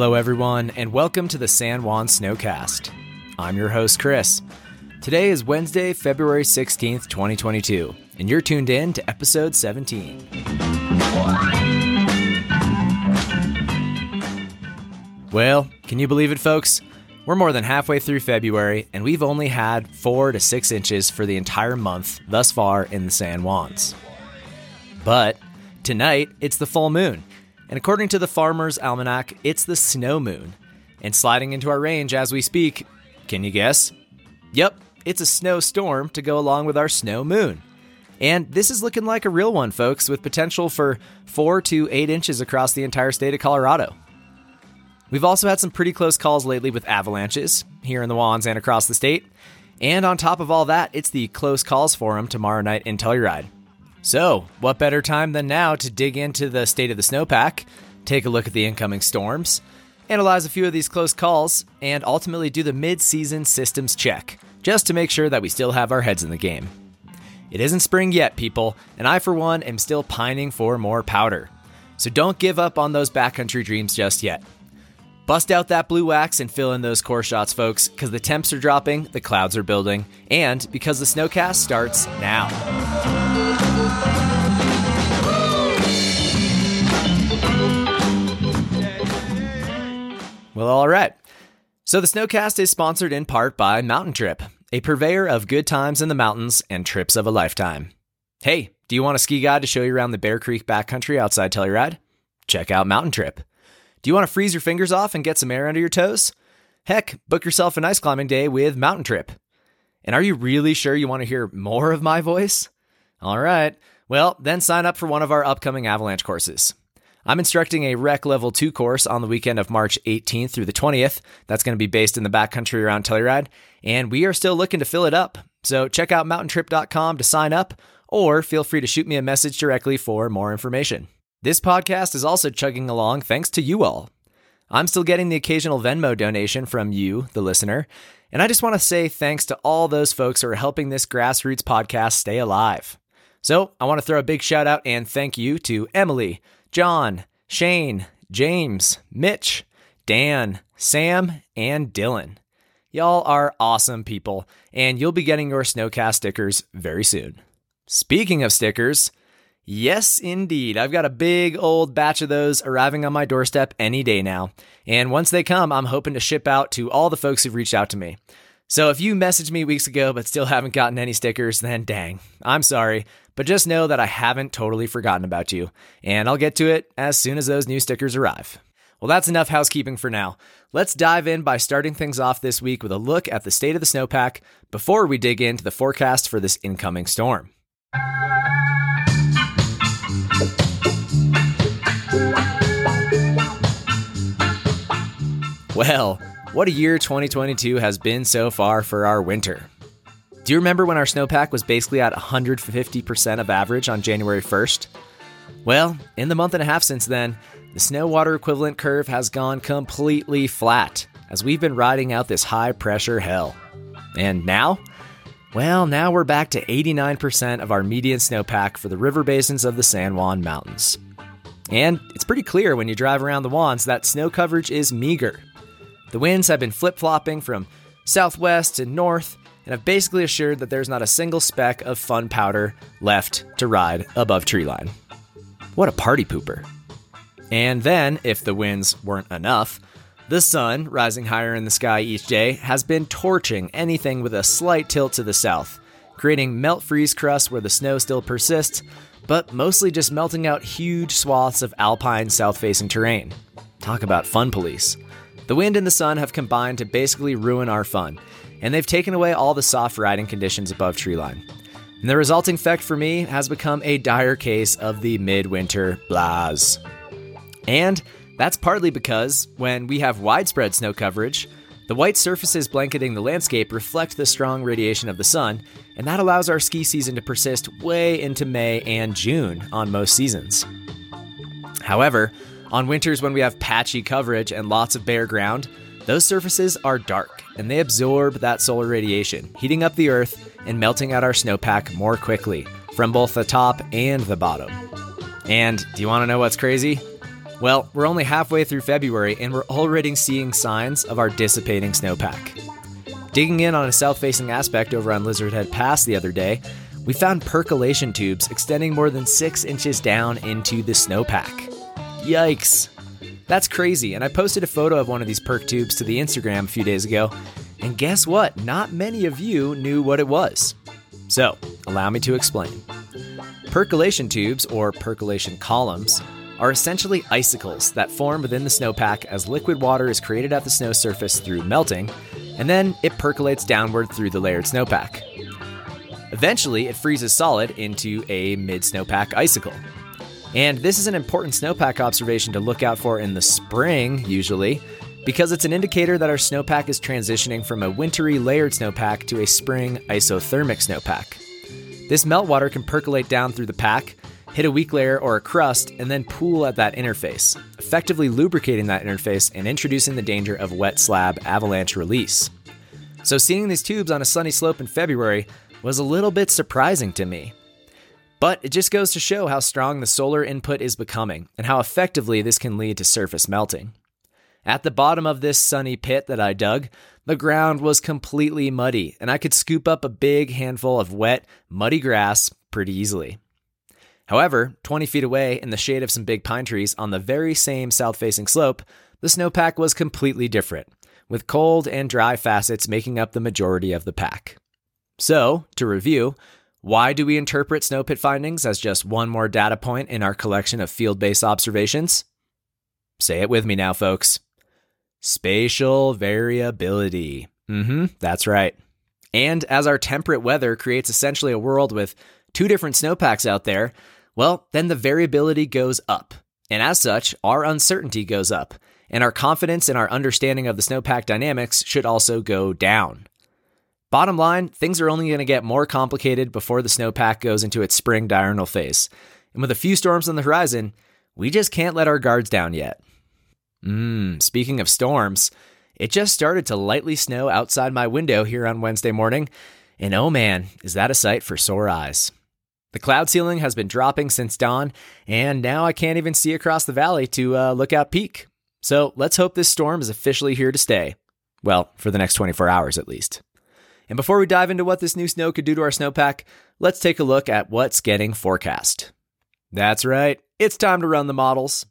Hello, everyone, and welcome to the San Juan Snowcast. I'm your host, Chris. Today is Wednesday, February 16th, 2022, and you're tuned in to episode 17. Well, can you believe it, folks? We're more than halfway through February, and we've only had four to six inches for the entire month thus far in the San Juans. But tonight, it's the full moon, and according to the Farmer's Almanac, it's the snow moon. And sliding into our range as we speak, can you guess? Yep, it's a snowstorm to go along with our snow moon. And this is looking like a real one, folks, with potential for 4 to 8 inches across the entire state of Colorado. We've also had some pretty close calls lately with avalanches here in the Juans and across the state. And on top of all that, it's the Close Calls Forum tomorrow night in Telluride. So, what better time than now to dig into the state of the snowpack, take a look at the incoming storms, analyze a few of these close calls, and ultimately do the mid season systems check, just to make sure that we still have our heads in the game. It isn't spring yet, people, and I, for one, am still pining for more powder. So don't give up on those backcountry dreams just yet. Bust out that blue wax and fill in those core shots, folks, because the temps are dropping, the clouds are building, and because the snowcast starts now. Well, all right. So the Snowcast is sponsored in part by Mountain Trip, a purveyor of good times in the mountains and trips of a lifetime. Hey, do you want a ski guide to show you around the Bear Creek backcountry outside Telluride? Check out Mountain Trip. Do you want to freeze your fingers off and get some air under your toes? Heck, book yourself an ice climbing day with Mountain Trip. And are you really sure you want to hear more of my voice? All right. Well, then sign up for one of our upcoming avalanche courses. I'm instructing a Rec Level 2 course on the weekend of March 18th through the 20th. That's going to be based in the backcountry around Telluride, and we are still looking to fill it up. So check out mountaintrip.com to sign up, or feel free to shoot me a message directly for more information. This podcast is also chugging along thanks to you all. I'm still getting the occasional Venmo donation from you, the listener, and I just want to say thanks to all those folks who are helping this grassroots podcast stay alive. So I want to throw a big shout out and thank you to Emily, John, Shane, James, Mitch, Dan, Sam, and Dylan. Y'all are awesome people, and you'll be getting your Snowcast stickers very soon. Speaking of stickers, yes, indeed, I've got a big old batch of those arriving on my doorstep any day now. And once they come, I'm hoping to ship out to all the folks who've reached out to me. So if you messaged me weeks ago but still haven't gotten any stickers, then dang, I'm sorry. But just know that I haven't totally forgotten about you, and I'll get to it as soon as those new stickers arrive. Well, that's enough housekeeping for now. Let's dive in by starting things off this week with a look at the state of the snowpack before we dig into the forecast for this incoming storm. Well, what a year 2022 has been so far for our winter. Do you remember when our snowpack was basically at 150% of average on January 1st? Well, in the month and a half since then, the snow water equivalent curve has gone completely flat as we've been riding out this high pressure hell. And now? Well, now we're back to 89% of our median snowpack for the river basins of the San Juan Mountains. And it's pretty clear when you drive around the Juans that snow coverage is meager. The winds have been flip flopping from southwest to north and have basically assured that there's not a single speck of fun powder left to ride above treeline. What a party pooper. And then, if the winds weren't enough, the sun, rising higher in the sky each day, has been torching anything with a slight tilt to the south, creating melt freeze crust where the snow still persists, but mostly just melting out huge swaths of alpine south facing terrain. Talk about fun police. The wind and the sun have combined to basically ruin our fun, and they've taken away all the soft riding conditions above treeline. And the resulting effect for me has become a dire case of the midwinter blahs. And that's partly because when we have widespread snow coverage, the white surfaces blanketing the landscape reflect the strong radiation of the sun, and that allows our ski season to persist way into May and June on most seasons. However, on winters, when we have patchy coverage and lots of bare ground, those surfaces are dark and they absorb that solar radiation, heating up the earth and melting out our snowpack more quickly from both the top and the bottom. And do you want to know what's crazy? Well, we're only halfway through February and we're already seeing signs of our dissipating snowpack. Digging in on a south facing aspect over on Lizard Head Pass the other day, we found percolation tubes extending more than six inches down into the snowpack. Yikes! That's crazy, and I posted a photo of one of these perk tubes to the Instagram a few days ago, and guess what? Not many of you knew what it was. So, allow me to explain. Percolation tubes, or percolation columns, are essentially icicles that form within the snowpack as liquid water is created at the snow surface through melting, and then it percolates downward through the layered snowpack. Eventually, it freezes solid into a mid snowpack icicle. And this is an important snowpack observation to look out for in the spring, usually, because it's an indicator that our snowpack is transitioning from a wintry layered snowpack to a spring isothermic snowpack. This meltwater can percolate down through the pack, hit a weak layer or a crust, and then pool at that interface, effectively lubricating that interface and introducing the danger of wet slab avalanche release. So, seeing these tubes on a sunny slope in February was a little bit surprising to me. But it just goes to show how strong the solar input is becoming and how effectively this can lead to surface melting. At the bottom of this sunny pit that I dug, the ground was completely muddy, and I could scoop up a big handful of wet, muddy grass pretty easily. However, 20 feet away in the shade of some big pine trees on the very same south facing slope, the snowpack was completely different, with cold and dry facets making up the majority of the pack. So, to review, why do we interpret snow pit findings as just one more data point in our collection of field based observations? Say it with me now, folks. Spatial variability. Mm hmm, that's right. And as our temperate weather creates essentially a world with two different snowpacks out there, well, then the variability goes up. And as such, our uncertainty goes up, and our confidence in our understanding of the snowpack dynamics should also go down. Bottom line, things are only going to get more complicated before the snowpack goes into its spring diurnal phase. And with a few storms on the horizon, we just can't let our guards down yet. Mmm, speaking of storms, it just started to lightly snow outside my window here on Wednesday morning, and oh man, is that a sight for sore eyes. The cloud ceiling has been dropping since dawn, and now I can't even see across the valley to uh, Lookout Peak. So let's hope this storm is officially here to stay. Well, for the next 24 hours at least. And before we dive into what this new snow could do to our snowpack, let's take a look at what's getting forecast. That's right, it's time to run the models.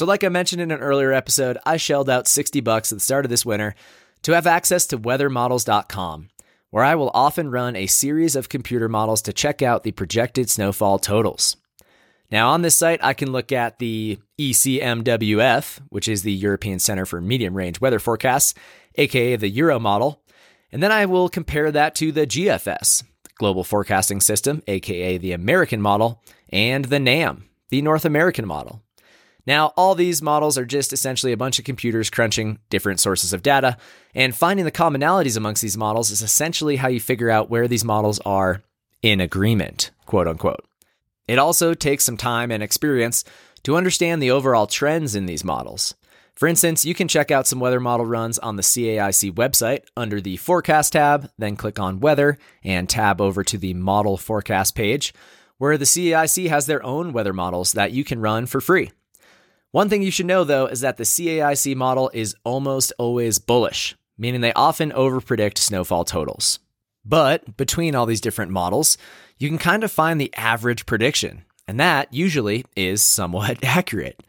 So, like I mentioned in an earlier episode, I shelled out 60 bucks at the start of this winter to have access to weathermodels.com where I will often run a series of computer models to check out the projected snowfall totals. Now, on this site, I can look at the ECMWF, which is the European Center for Medium Range Weather Forecasts, aka the Euro model, and then I will compare that to the GFS, Global Forecasting System, aka the American model, and the NAM, the North American model. Now, all these models are just essentially a bunch of computers crunching different sources of data, and finding the commonalities amongst these models is essentially how you figure out where these models are in agreement, quote unquote. It also takes some time and experience to understand the overall trends in these models. For instance, you can check out some weather model runs on the CAIC website under the Forecast tab, then click on Weather and tab over to the Model Forecast page, where the CAIC has their own weather models that you can run for free. One thing you should know, though, is that the CAIC model is almost always bullish, meaning they often overpredict snowfall totals. But between all these different models, you can kind of find the average prediction, and that usually is somewhat accurate.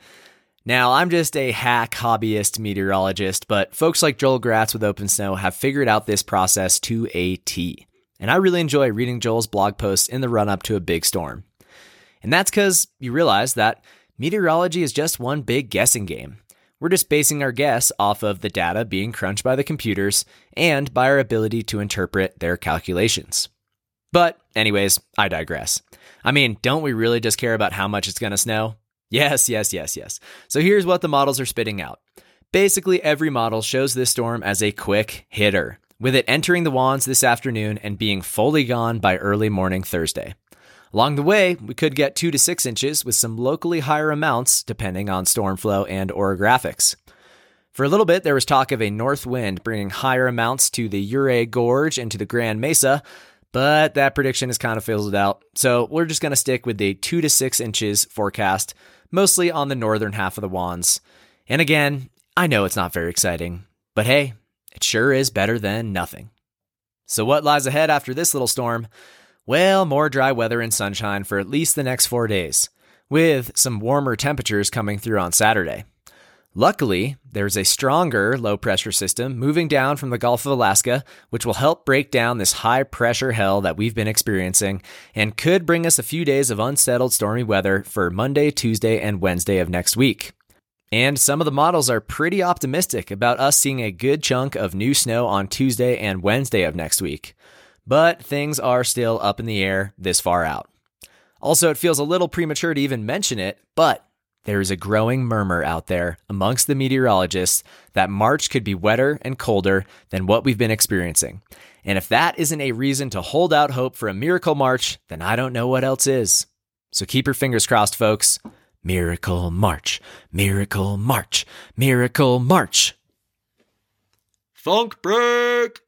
Now, I'm just a hack hobbyist meteorologist, but folks like Joel Gratz with Open Snow have figured out this process to a T. And I really enjoy reading Joel's blog posts in the run up to a big storm. And that's because you realize that meteorology is just one big guessing game. We're just basing our guess off of the data being crunched by the computers and by our ability to interpret their calculations. But, anyways, I digress. I mean, don't we really just care about how much it's going to snow? Yes, yes, yes, yes. So here's what the models are spitting out. Basically, every model shows this storm as a quick hitter, with it entering the Juans this afternoon and being fully gone by early morning Thursday. Along the way, we could get 2 to 6 inches with some locally higher amounts depending on storm flow and orographics. For a little bit, there was talk of a north wind bringing higher amounts to the Ouray Gorge and to the Grand Mesa, but that prediction is kind of fizzled out. So we're just going to stick with the two to six inches forecast, mostly on the northern half of the Juans. And again, I know it's not very exciting, but hey, it sure is better than nothing. So, what lies ahead after this little storm? Well, more dry weather and sunshine for at least the next four days, with some warmer temperatures coming through on Saturday. Luckily, there's a stronger low pressure system moving down from the Gulf of Alaska, which will help break down this high pressure hell that we've been experiencing and could bring us a few days of unsettled stormy weather for Monday, Tuesday, and Wednesday of next week. And some of the models are pretty optimistic about us seeing a good chunk of new snow on Tuesday and Wednesday of next week. But things are still up in the air this far out. Also, it feels a little premature to even mention it, but there is a growing murmur out there amongst the meteorologists that March could be wetter and colder than what we've been experiencing. And if that isn't a reason to hold out hope for a miracle March, then I don't know what else is. So keep your fingers crossed, folks. Miracle March, Miracle March, Miracle March. Funk break!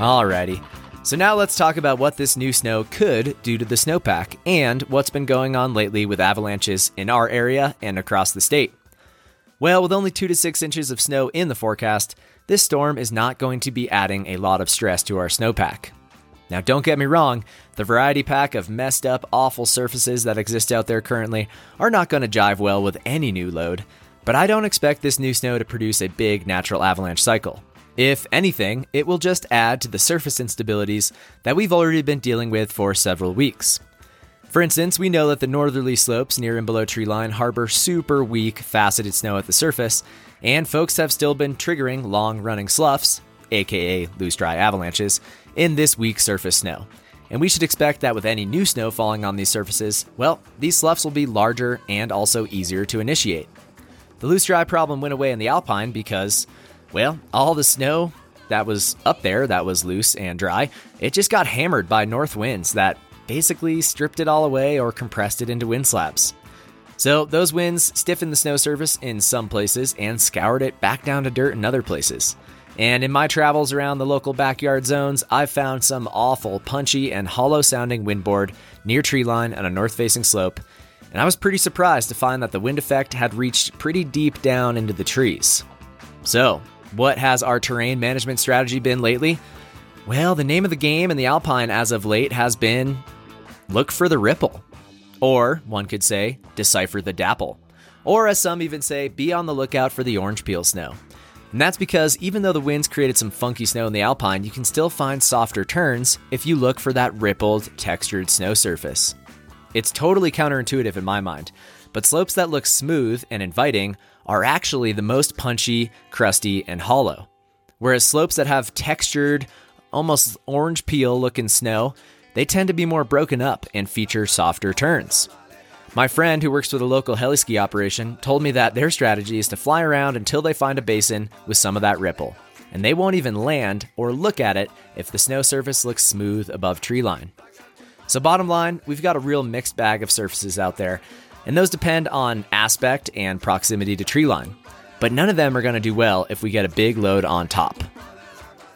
Alrighty. So now let's talk about what this new snow could do to the snowpack and what's been going on lately with avalanches in our area and across the state. Well, with only 2 to 6 inches of snow in the forecast, this storm is not going to be adding a lot of stress to our snowpack. Now, don't get me wrong, the variety pack of messed up, awful surfaces that exist out there currently are not going to jive well with any new load, but I don't expect this new snow to produce a big natural avalanche cycle. If anything, it will just add to the surface instabilities that we've already been dealing with for several weeks. For instance, we know that the northerly slopes near and below treeline harbor super weak, faceted snow at the surface, and folks have still been triggering long running sloughs, aka loose dry avalanches, in this weak surface snow. And we should expect that with any new snow falling on these surfaces, well, these sloughs will be larger and also easier to initiate. The loose dry problem went away in the Alpine because, well, all the snow that was up there that was loose and dry, it just got hammered by north winds that basically stripped it all away or compressed it into wind slabs. So those winds stiffened the snow surface in some places and scoured it back down to dirt in other places. And in my travels around the local backyard zones, I've found some awful, punchy, and hollow sounding windboard near treeline on a north facing slope. And I was pretty surprised to find that the wind effect had reached pretty deep down into the trees. So, what has our terrain management strategy been lately? Well, the name of the game in the Alpine as of late has been look for the ripple. Or, one could say, decipher the dapple. Or, as some even say, be on the lookout for the orange peel snow. And that's because even though the winds created some funky snow in the alpine, you can still find softer turns if you look for that rippled, textured snow surface. It's totally counterintuitive in my mind, but slopes that look smooth and inviting are actually the most punchy, crusty, and hollow. Whereas slopes that have textured, almost orange peel looking snow they tend to be more broken up and feature softer turns. My friend who works with a local heliski operation told me that their strategy is to fly around until they find a basin with some of that ripple, and they won't even land or look at it if the snow surface looks smooth above treeline. So, bottom line, we've got a real mixed bag of surfaces out there, and those depend on aspect and proximity to treeline. But none of them are going to do well if we get a big load on top.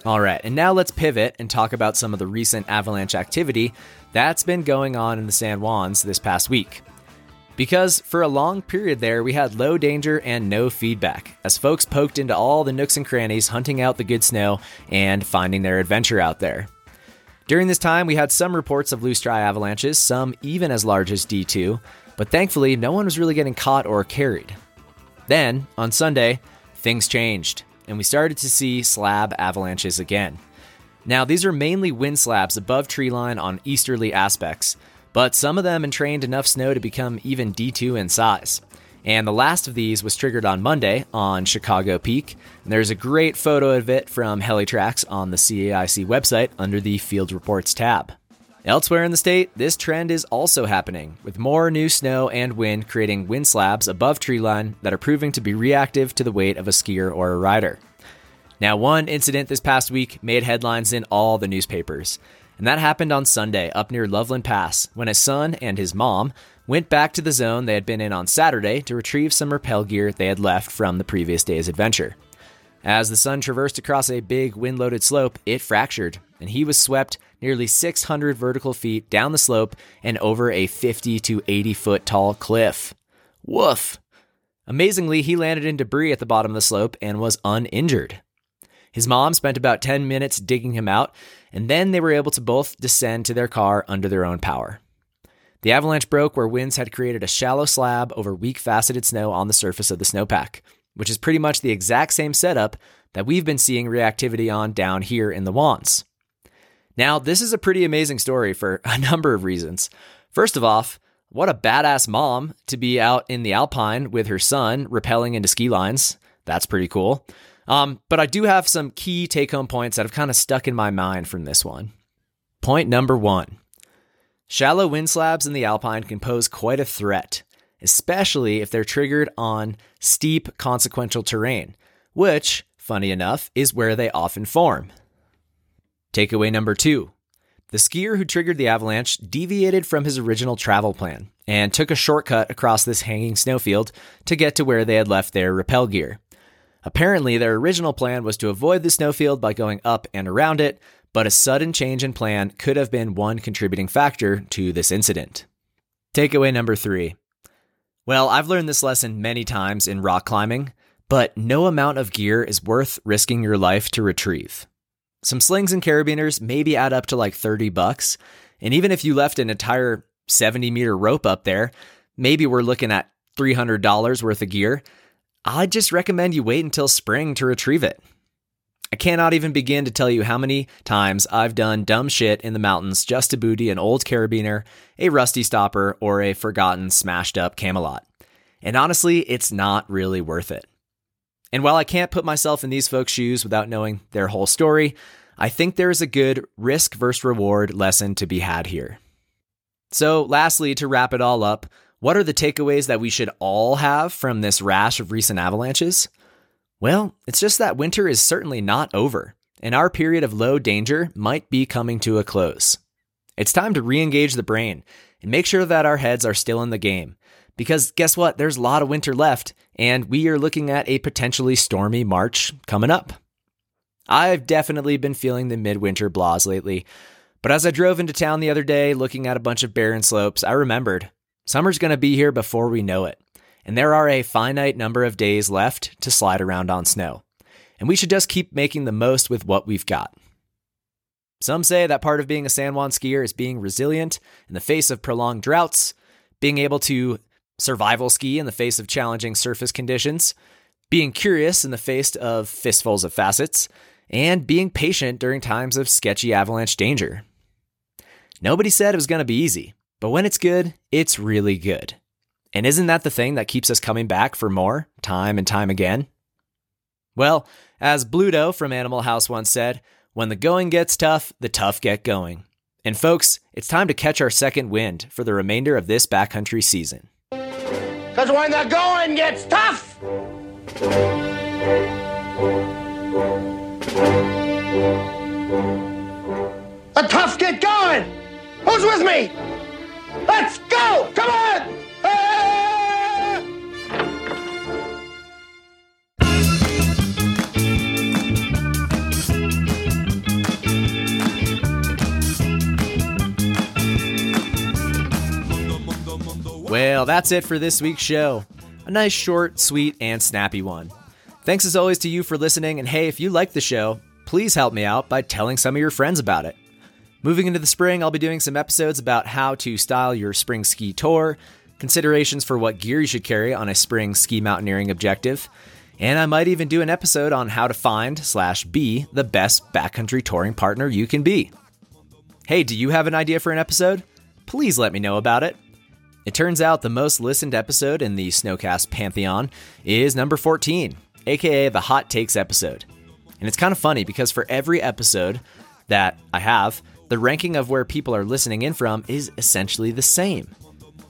All right, and now let's pivot and talk about some of the recent avalanche activity that's been going on in the San Juans this past week. Because for a long period there, we had low danger and no feedback, as folks poked into all the nooks and crannies hunting out the good snow and finding their adventure out there. During this time, we had some reports of loose dry avalanches, some even as large as D2, but thankfully, no one was really getting caught or carried. Then, on Sunday, things changed and we started to see slab avalanches again. Now, these are mainly wind slabs above treeline on easterly aspects, but some of them entrained enough snow to become even D2 in size. And the last of these was triggered on Monday on Chicago Peak. And there's a great photo of it from Helitrax on the CAIC website under the Field Reports tab. Elsewhere in the state, this trend is also happening, with more new snow and wind creating wind slabs above treeline that are proving to be reactive to the weight of a skier or a rider. Now, one incident this past week made headlines in all the newspapers, and that happened on Sunday up near Loveland Pass when a son and his mom went back to the zone they had been in on Saturday to retrieve some rappel gear they had left from the previous day's adventure. As the son traversed across a big wind loaded slope, it fractured, and he was swept nearly 600 vertical feet down the slope and over a 50 to 80 foot tall cliff. Woof! Amazingly, he landed in debris at the bottom of the slope and was uninjured. His mom spent about 10 minutes digging him out, and then they were able to both descend to their car under their own power. The avalanche broke where winds had created a shallow slab over weak faceted snow on the surface of the snowpack, which is pretty much the exact same setup that we've been seeing reactivity on down here in the Juans. Now, this is a pretty amazing story for a number of reasons. First of all, what a badass mom to be out in the Alpine with her son rappelling into ski lines. That's pretty cool. Um, but I do have some key take home points that have kind of stuck in my mind from this one. Point number one Shallow wind slabs in the alpine can pose quite a threat, especially if they're triggered on steep, consequential terrain, which, funny enough, is where they often form. Takeaway number two the skier who triggered the avalanche deviated from his original travel plan and took a shortcut across this hanging snowfield to get to where they had left their rappel gear. Apparently, their original plan was to avoid the snowfield by going up and around it, but a sudden change in plan could have been one contributing factor to this incident. Takeaway number three. Well, I've learned this lesson many times in rock climbing, but no amount of gear is worth risking your life to retrieve. Some slings and carabiners maybe add up to like 30 bucks, and even if you left an entire 70 meter rope up there, maybe we're looking at $300 worth of gear. I'd just recommend you wait until spring to retrieve it. I cannot even begin to tell you how many times I've done dumb shit in the mountains just to booty an old carabiner, a rusty stopper, or a forgotten smashed up Camalot. And honestly, it's not really worth it. And while I can't put myself in these folks' shoes without knowing their whole story, I think there is a good risk versus reward lesson to be had here. So, lastly, to wrap it all up, what are the takeaways that we should all have from this rash of recent avalanches? Well, it's just that winter is certainly not over, and our period of low danger might be coming to a close. It's time to re engage the brain and make sure that our heads are still in the game. Because guess what? There's a lot of winter left, and we are looking at a potentially stormy March coming up. I've definitely been feeling the midwinter blahs lately, but as I drove into town the other day looking at a bunch of barren slopes, I remembered summer's going to be here before we know it and there are a finite number of days left to slide around on snow. And we should just keep making the most with what we've got. Some say that part of being a San Juan skier is being resilient in the face of prolonged droughts, being able to survival ski in the face of challenging surface conditions, being curious in the face of fistfuls of facets, and being patient during times of sketchy avalanche danger. Nobody said it was going to be easy, but when it's good, it's really good. And isn't that the thing that keeps us coming back for more, time and time again? Well, as Bluto from Animal House once said, when the going gets tough, the tough get going. And folks, it's time to catch our second wind for the remainder of this backcountry season. Because when the going gets tough, the tough get going. Who's with me? Let's go! Come on! Well, that's it for this week's show. A nice, short, sweet, and snappy one. Thanks as always to you for listening, and hey, if you like the show, please help me out by telling some of your friends about it. Moving into the spring, I'll be doing some episodes about how to style your spring ski tour, considerations for what gear you should carry on a spring ski mountaineering objective, and I might even do an episode on how to find slash be the best backcountry touring partner you can be. Hey, do you have an idea for an episode? Please let me know about it. It turns out the most listened episode in the Snowcast Pantheon is number 14, aka the Hot Takes episode. And it's kind of funny because for every episode that I have, the ranking of where people are listening in from is essentially the same.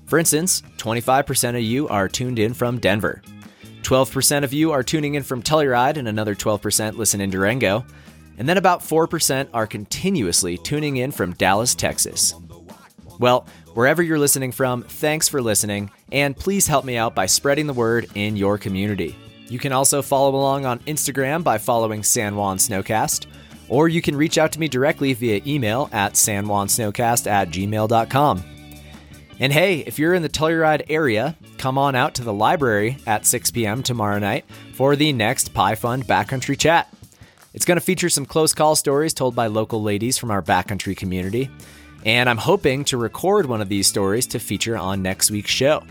For instance, 25% of you are tuned in from Denver. 12% of you are tuning in from Telluride, and another 12% listen in Durango. And then about 4% are continuously tuning in from Dallas, Texas. Well, wherever you're listening from, thanks for listening, and please help me out by spreading the word in your community. You can also follow along on Instagram by following San Juan Snowcast, or you can reach out to me directly via email at sanjuansnowcast at gmail.com. And hey, if you're in the Telluride area, come on out to the library at 6 p.m. tomorrow night for the next Pie Fund Backcountry Chat. It's going to feature some close call stories told by local ladies from our backcountry community, and I'm hoping to record one of these stories to feature on next week's show.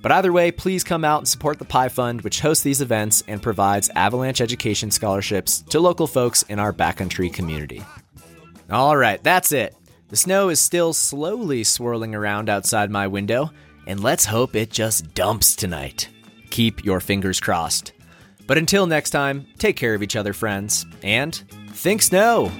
But either way, please come out and support the Pie Fund, which hosts these events and provides avalanche education scholarships to local folks in our backcountry community. All right, that's it. The snow is still slowly swirling around outside my window, and let's hope it just dumps tonight. Keep your fingers crossed. But until next time, take care of each other, friends, and think snow!